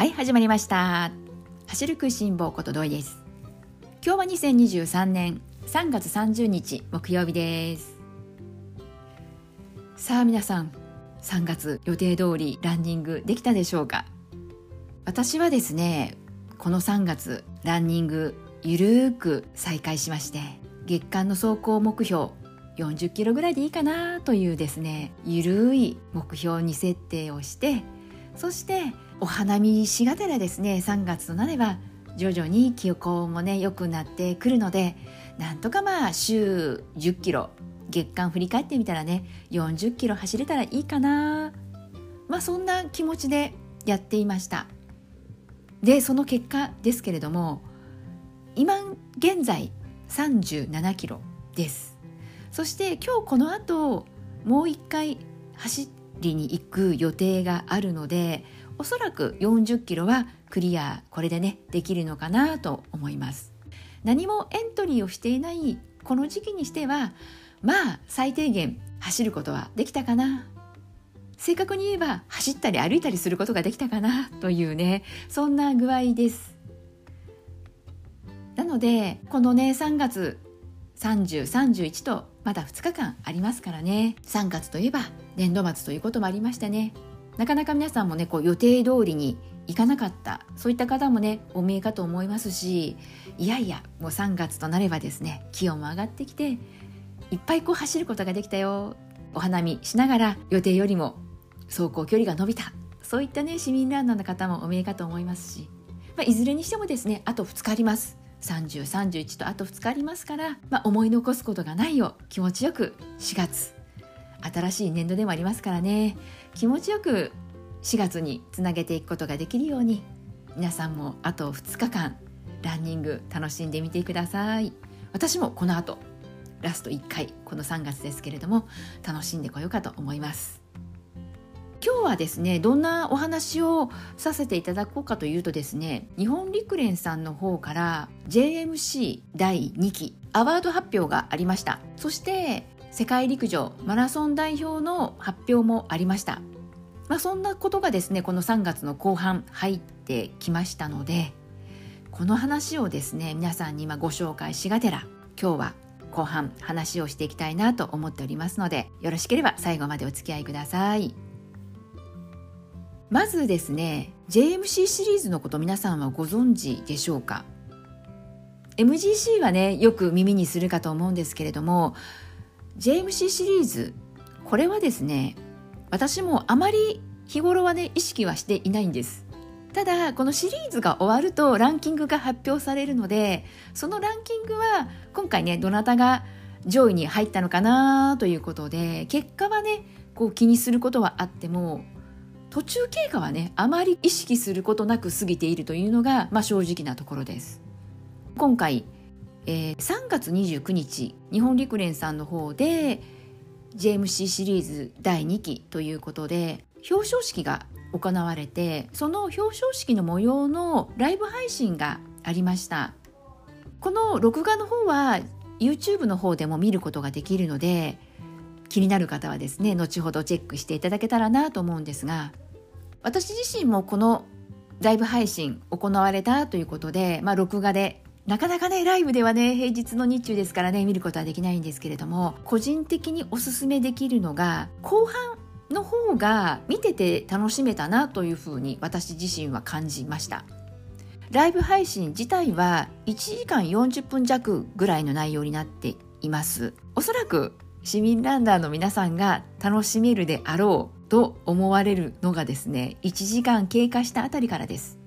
はい始まりました。走る食いしん坊ことどいです。今日は2023年3月30日木曜日です。さあ皆さん3月予定通りランニングできたでしょうか？私はですねこの3月ランニングゆるーく再開しまして月間の走行目標40キロぐらいでいいかなというですねゆるい目標に設定をしてそしてお花見しがてらですね3月となれば徐々に気候もね良くなってくるのでなんとかまあ週10キロ月間振り返ってみたらね40キロ走れたらいいかな。まあそんな気持ちでやっていました。でその結果ですけれども今現在37キロです。そして今日この後もう一回走りに行く予定があるのでおそらく40キロはクリアこれでねできるのかなと思います。何もエントリーをしていないこの時期にしてはまあ最低限走ることはできたかな。正確に言えば走ったり歩いたりすることができたかなというねそんな具合です。なのでこのね3月3031とまだ2日間ありますからね。3月といえば年度末ということもありましてね。なかなか皆さんもねこう予定通りにいかなかったそういった方もねお見えかと思いますしいやいやもう3月となればですね気温も上がってきていっぱいこう走ることができたよお花見しながら予定よりも走行距離が伸びたそういったね市民ランナーの方もお見えかと思いますし、まあ、いずれにしてもですねあと2日あります。3031とあと2日ありますから、まあ、思い残すことがないよう気持ちよく4月新しい年度でもありますからね。気持ちよく4月につなげていくことができるように皆さんもあと2日間ランニング楽しんでみてください。私もこの後ラスト1回この3月ですけれども楽しんでこようかと思います。今日はですねどんなお話をさせていただこうかというとですね日本陸連さんの方から JMC 第2期アワード発表がありました。そして世界陸上マラソン代表の発表もありました。まあ、そんなことがですねこの3月の後半入ってきましたのでこの話をですね皆さんに今ご紹介しがてら今日は後半話をしていきたいなと思っておりますのでよろしければ最後までお付き合いください。まずですね JMC シリーズのこと皆さんはご存知でしょうか？MGC はねよく耳にするかと思うんですけれども JMC シリーズ。これはですね私もあまり日頃はね意識はしていないんです。ただこのシリーズが終わるとランキングが発表されるのでそのランキングは今回ねどなたが上位に入ったのかなということで結果はねこう気にすることはあっても途中経過はねあまり意識することなく過ぎているというのが、まあ、正直なところです。今回、えー、3月29日日本陸連さんの方で JMC シリーズ第2期ということで表彰式が行われてその表彰式の模様のライブ配信がありました。この録画の方は YouTube の方でも見ることができるので気になる方はですね後ほどチェックしていただけたらなと思うんですが私自身もこのライブ配信行われたということで、まあ、録画でなかなかねライブではね平日の日中ですからね見ることはできないんですけれども個人的におすすめできるのが後半の方が見てて楽しめたなというふうに私自身は感じました。ライブ配信自体は1時間40分弱ぐらいの内容になっています。おそらく市民ランナーの皆さんが楽しめるであろうと思われるのがですね1時間経過したあたりからです。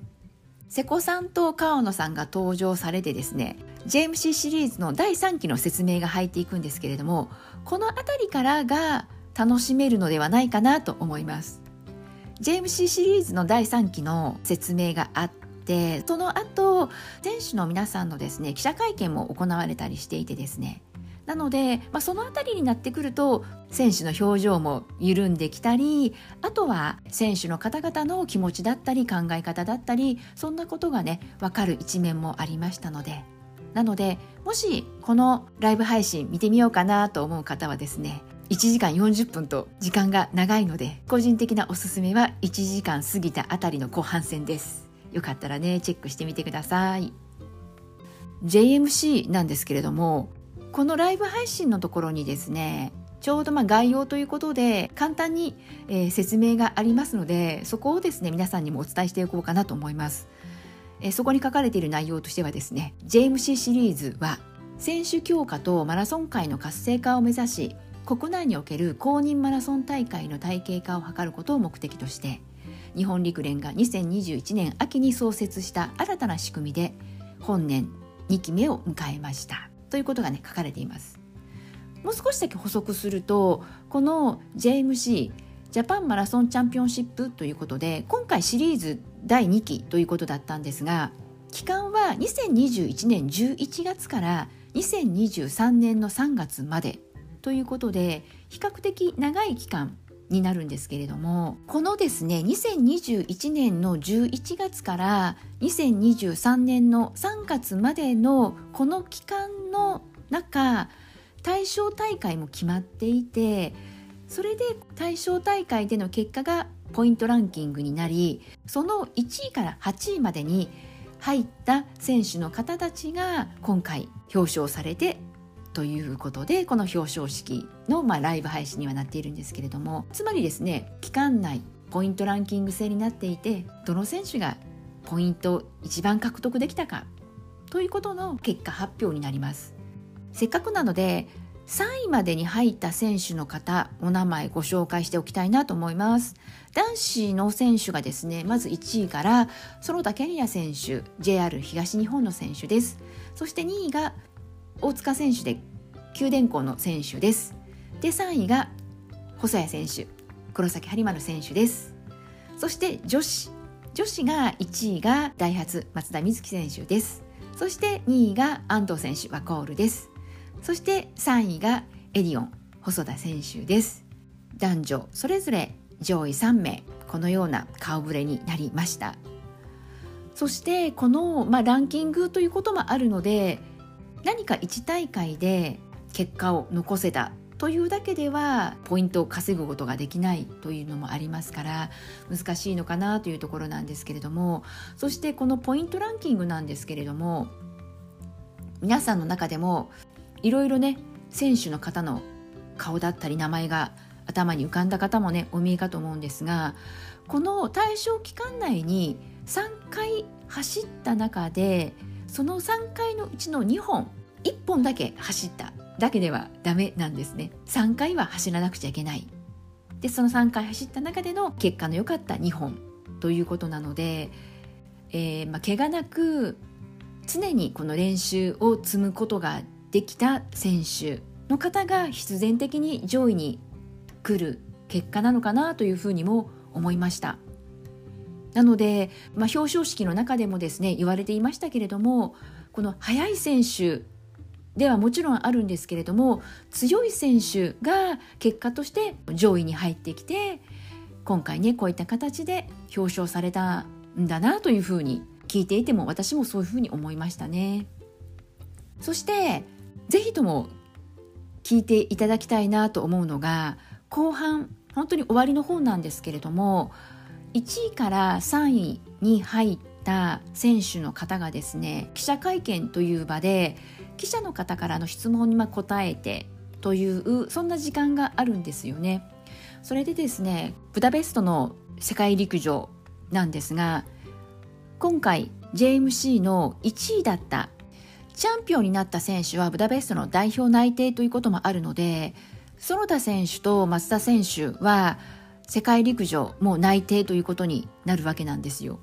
瀬古さんと川野さんが登場されてですね JMC シリーズの第3期の説明が入っていくんですけれどもこの辺りからが楽しめるのではないかなと思います。JMC シリーズの第3期の説明があってその後選手の皆さんのですね記者会見も行われたりしていてですねなので、まあ、その辺りになってくると選手の表情も緩んできたりあとは選手の方々の気持ちだったり考え方だったりそんなことがね分かる一面もありましたので。なのでもしこのライブ配信見てみようかなと思う方はですね1時間40分と時間が長いので個人的なおすすめは1時間過ぎたあたりの後半戦です。よかったらねチェックしてみてください。JMC なんですけれどもこのライブ配信のところにですねちょうどま概要ということで簡単に、えー、説明がありますのでそこをですね皆さんにもお伝えしていこうかなと思います、えー、そこに書かれている内容としてはですね JMC シリーズは選手強化とマラソン界の活性化を目指し国内における公認マラソン大会の体系化を図ることを目的として日本陸連が2021年秋に創設した新たな仕組みで本年2期目を迎えました。ということがね書かれています。もう少しだけ補足するとこの JMC ジャパンマラソンチャンピオンシップということで今回シリーズ第2期ということだったんですが期間は2021年11月から2023年の3月までということで比較的長い期間になるんですけれどもこのですね2021年の11月から2023年の3月までのこの期間の中対象大会も決まっていてそれで対象大会での結果がポイントランキングになりその1位から8位までに入った選手の方たちが今回表彰されてということでこの表彰式の、まあ、ライブ配信にはなっているんですけれどもつまりですね期間内ポイントランキング制になっていてどの選手がポイントを一番獲得できたかということの結果発表になります。せっかくなので3位までに入った選手の方お名前ご紹介しておきたいなと思います。男子の選手がですねまず1位から園田健也選手 JR 東日本の選手です。そして2位が大塚選手で九電工の選手です。で3位が細谷選手黒崎播磨の選手です。そして女子女子が1位がダイハツ松田瑞生選手です。そして2位が安藤選手ワコールです。そして3位がエディオン細田選手です。男女それぞれ上位3名このような顔ぶれになりました。そしてこの、まあ、ランキングということもあるので何か1大会で結果を残せたというだけではポイントを稼ぐことができないというのもありますから難しいのかなというところなんですけれどもそしてこのポイントランキングなんですけれども皆さんの中でもいろいろね選手の方の顔だったり名前が頭に浮かんだ方もねお見えかと思うんですがこの対象期間内に3回走った中でその3回のうちの2本1本だけ走っただけではダメなんですね。3回は走らなくちゃいけない。でその3回走った中での結果の良かった2本ということなので、えー、まあ、怪我なく常にこの練習を積むことができた選手の方が必然的に上位に来る結果なのかなというふうにも思いました。なので、まあ、表彰式の中でもですね言われていましたけれどもこの速い選手ではもちろんあるんですけれども強い選手が結果として上位に入ってきて今回ねこういった形で表彰されたんだなというふうに聞いていても私もそういうふうに思いましたね。そしてぜひとも聞いていただきたいなと思うのが後半本当に終わりの方なんですけれども1位から3位に入った選手の方がですね記者会見という場で記者の方からの質問に答えてというそんな時間があるんですよね。それでですねブダペストの世界陸上なんですが今回 JMC の1位だったチャンピオンになった選手はブダペストの代表内定ということもあるので園田選手と松田選手は世界陸上もう内定ということになるわけなんですよ。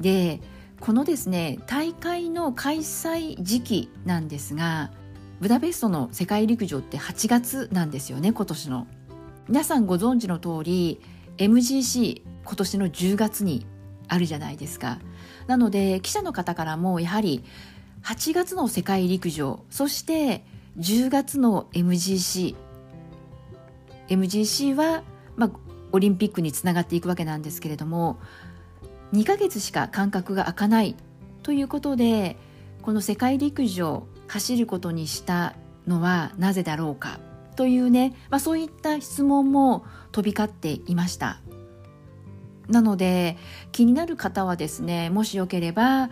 でこのですね大会の開催時期なんですがブダペストの世界陸上って8月なんですよね今年の。皆さんご存知の通り MGC 今年の10月にあるじゃないですか。なので記者の方からもやはり8月の世界陸上そして10月の MGC MGC は、まあ、オリンピックにつながっていくわけなんですけれども2ヶ月しか間隔が空かないということでこの世界陸上走ることにしたのはなぜだろうかというね、まあ、そういった質問も飛び交っていました。なので気になる方はですねもしよければ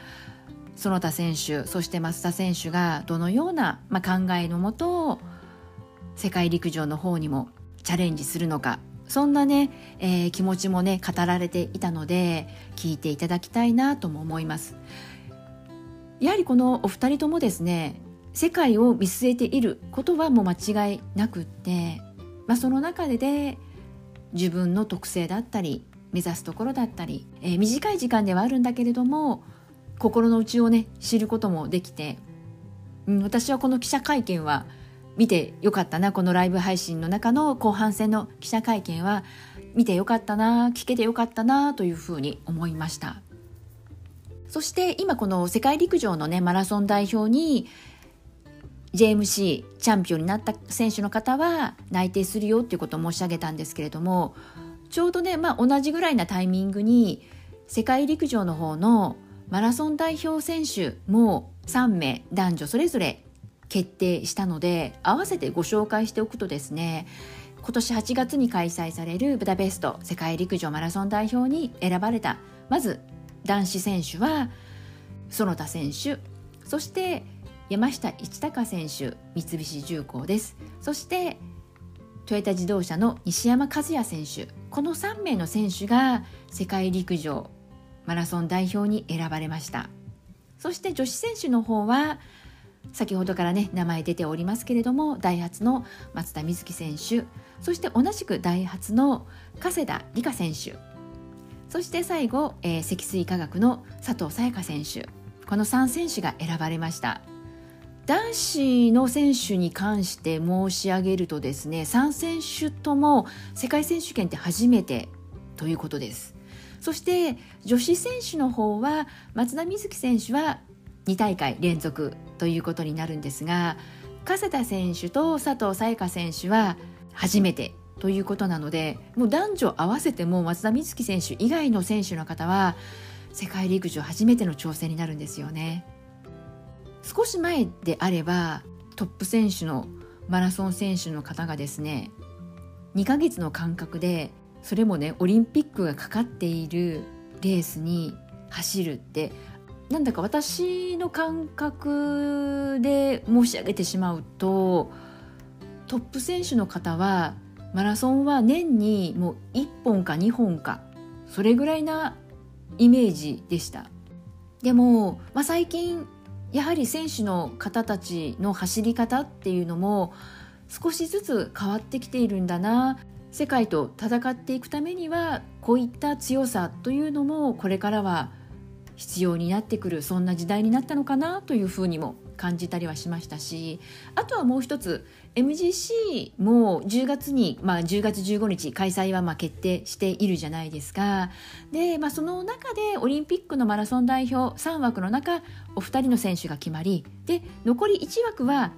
園田選手そして増田選手がどのような、まあ、考えのもと世界陸上の方にもチャレンジするのかそんなね、えー、気持ちもね語られていたので聞いていただきたいなとも思います。やはりこのお二人ともですね世界を見据えていることはもう間違いなくって、まあ、その中でで自分の特性だったり目指すところだったり、えー、短い時間ではあるんだけれども心の内をね知ることもできて、うん、私はこの記者会見は見てよかったなこのライブ配信の中の後半戦の記者会見は見てよかったな聞けてよかったなというふうに思いました。そして今この世界陸上のねマラソン代表に JMC チャンピオンになった選手の方は内定するよっていうことを申し上げたんですけれどもちょうどね、まあ、同じぐらいなタイミングに世界陸上の方のマラソン代表選手も3名男女それぞれ決定したので合わせてご紹介しておくとですね今年8月に開催されるブダペスト世界陸上マラソン代表に選ばれたまず男子選手は園田選手そして山下一貴選手三菱重工です。そしてトヨタ自動車の西山和也選手この3名の選手が世界陸上マラソン代表に選ばれました。そして女子選手の方は先ほどからね名前出ておりますけれどもダイハツの松田瑞生選手そして同じくダイハツの加世田理香選手そして最後、えー、積水化学の佐藤沙也香選手この3選手が選ばれました。男子の選手に関して申し上げるとですね3選手とも世界選手権って初めてということです。そして女子選手の方は松田瑞生選手は2大会連続ということになるんですが加瀬田選手と佐藤沙也香選手は初めてということなのでもう男女合わせても松田瑞生選手以外の選手の方は世界陸上初めての挑戦になるんですよね。少し前であればトップ選手のマラソン選手の方がですね2ヶ月の間隔でそれもねオリンピックがかかっているレースに走るってなんだか私の感覚で申し上げてしまうとトップ選手の方はマラソンは年にもう1本か2本かそれぐらいなイメージでした。でも、まあ、最近やはり選手の方たちの走り方っていうのも少しずつ変わってきているんだな世界と戦っていくためにはこういった強さというのもこれからは必要になってくるそんな時代になったのかなというふうにも感じたりはしましたしあとはもう一つ MGC も10月に、まあ、10月15日開催はまあ決定しているじゃないですか。で、まあ、その中でオリンピックのマラソン代表3枠の中お二人の選手が決まりで残り1枠は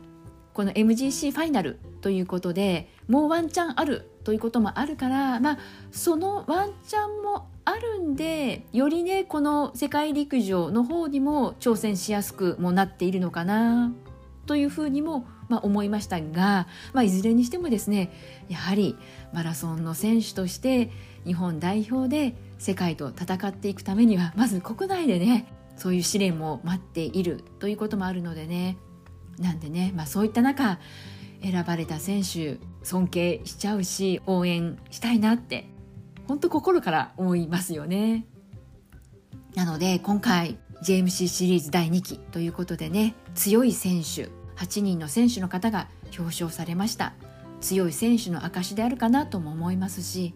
この MGC ファイナルということでもうワンチャンあるということもあるから、まあ、そのワンチャンもあるんでよりねこの世界陸上の方にも挑戦しやすくもなっているのかなというふうにも、まあ、思いましたが、まあ、いずれにしてもですねやはりマラソンの選手として日本代表で世界と戦っていくためにはまず国内でねそういう試練も待っているということもあるのでね。なんでね、まあ、そういった中選ばれた選手尊敬しちゃうし応援したいなって本当心から思いますよね。なので今回 JMC シリーズ第2期ということでね強い選手8人の選手の方が表彰されました。強い選手の証であるかなとも思いますし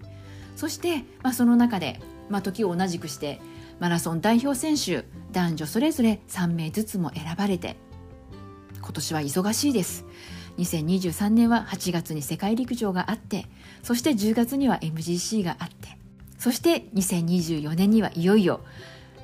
そして、まあ、その中で、まあ、時を同じくしてマラソン代表選手男女それぞれ3名ずつも選ばれて今年は忙しいです。2023年は8月に世界陸上があってそして10月には MGC があってそして2024年にはいよいよ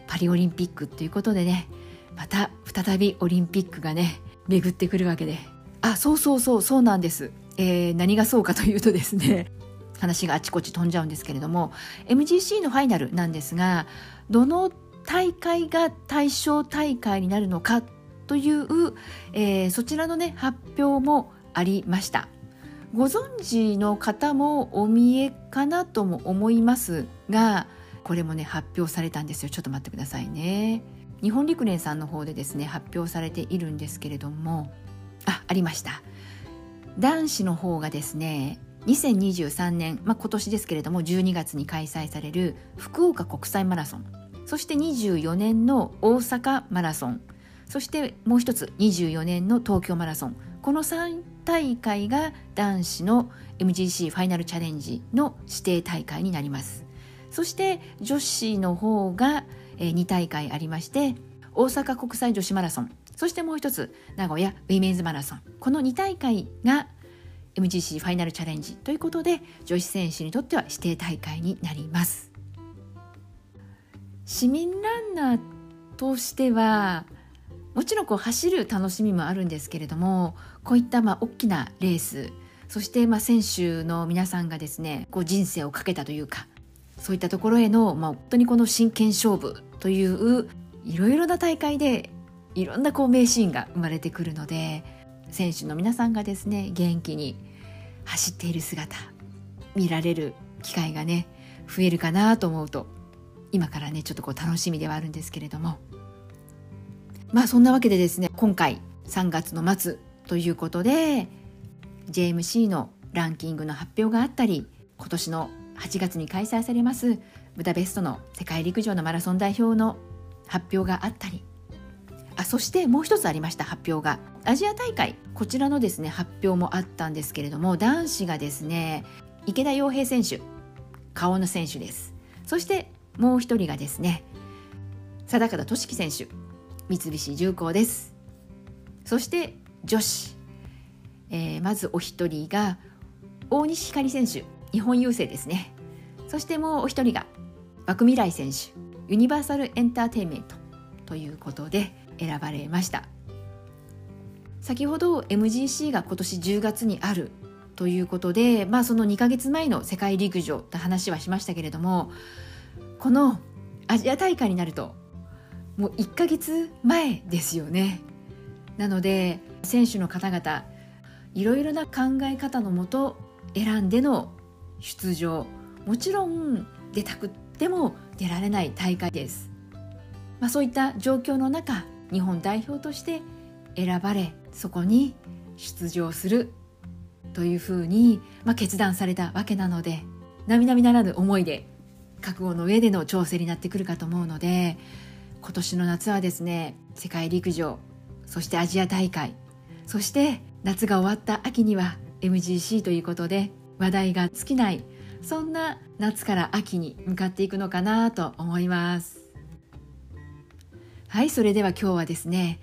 パリオリンピックということでねまた再びオリンピックがね巡ってくるわけで。あそうそうそうそうなんです、えー、何がそうかというとですね話があちこち飛んじゃうんですけれども MGC のファイナルなんですがどの大会が対象大会になるのかという、えー、そちらのね発表もありました。ご存知の方もお見えかなとも思いますがこれもね発表されたんですよ。ちょっと待ってくださいね。日本陸連さんの方でですね発表されているんですけれども。あありました。男子の方がですね2023年、まあ、今年ですけれども12月に開催される福岡国際マラソン。そして24年の大阪マラソン。そしてもう一つ24年の東京マラソン。この3大会が男子の MGC ファイナルチャレンジの指定大会になります。そして女子の方が2大会ありまして大阪国際女子マラソン。そしてもう一つ名古屋ウィメンズマラソン。この2大会が MGC ファイナルチャレンジということで女子選手にとっては指定大会になります。市民ランナーとしてはもちろんこう走る楽しみもあるんですけれどもこういったまあ大きなレースそしてまあ選手の皆さんがですねこう人生をかけたというかそういったところへの、まあ、本当にこの真剣勝負といういろいろな大会でいろんなこう名シーンが生まれてくるので選手の皆さんがですね元気に走っている姿見られる機会がね増えるかなと思うと今からねちょっとこう楽しみではあるんですけれども。まあそんなわけでですね今回3月の末ということで JMC のランキングの発表があったり今年の8月に開催されますブダペストの世界陸上のマラソン代表の発表があったりあそしてもう一つありました発表が。アジア大会こちらのですね発表もあったんですけれども男子がですね池田洋平選手顔の選手です。そしてもう一人がですね定方俊樹選手。三菱重工です。そして女子、えー、まずお一人が大西ひかり選手。日本郵政ですね。そしてもうお一人が枠未来選手。ユニバーサルエンターテインメント。ということで選ばれました。先ほど MGC が今年10月にある。ということで、まあ、その2ヶ月前の世界陸上と話はしましたけれどもこのアジア大会になるともう1ヶ月前ですよね。なので選手の方々いろいろな考え方のもと選んでの出場。もちろん出たくても出られない大会です、まあ、そういった状況の中日本代表として選ばれそこに出場するというふうに、まあ、決断されたわけなので並々ならぬ思いで覚悟の上での調整になってくるかと思うので今年の夏はですね世界陸上そしてアジア大会そして夏が終わった秋には MGC ということで話題が尽きないそんな夏から秋に向かっていくのかなと思います。はいそれでは今日はですね、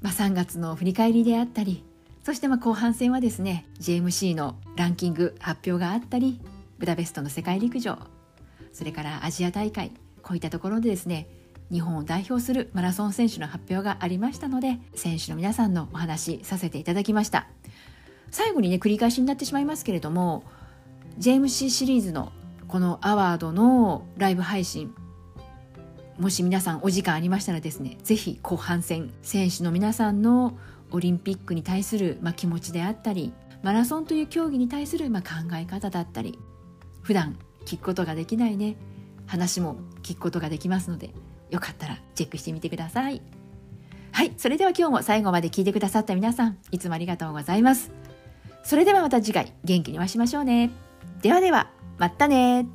まあ、3月の振り返りであったりそしてまあ後半戦はですね JMC のランキング発表があったりブダペストの世界陸上それからアジア大会こういったところでですね日本を代表するマラソン選手の発表がありましたので選手の皆さんのお話させていただきました。最後にね繰り返しになってしまいますけれども JMC シーシリーズのこのアワードのライブ配信もし皆さんお時間ありましたらですね是非後半戦選手の皆さんのオリンピックに対する、ま、気持ちであったりマラソンという競技に対する、ま、考え方だったり普段聞くことができないね話も聞くことができますのでよかったらチェックしてみてください。はいそれでは今日も最後まで聞いてくださった皆さんいつもありがとうございます。それではまた次回元気にお会いしましょうね。ではではまたね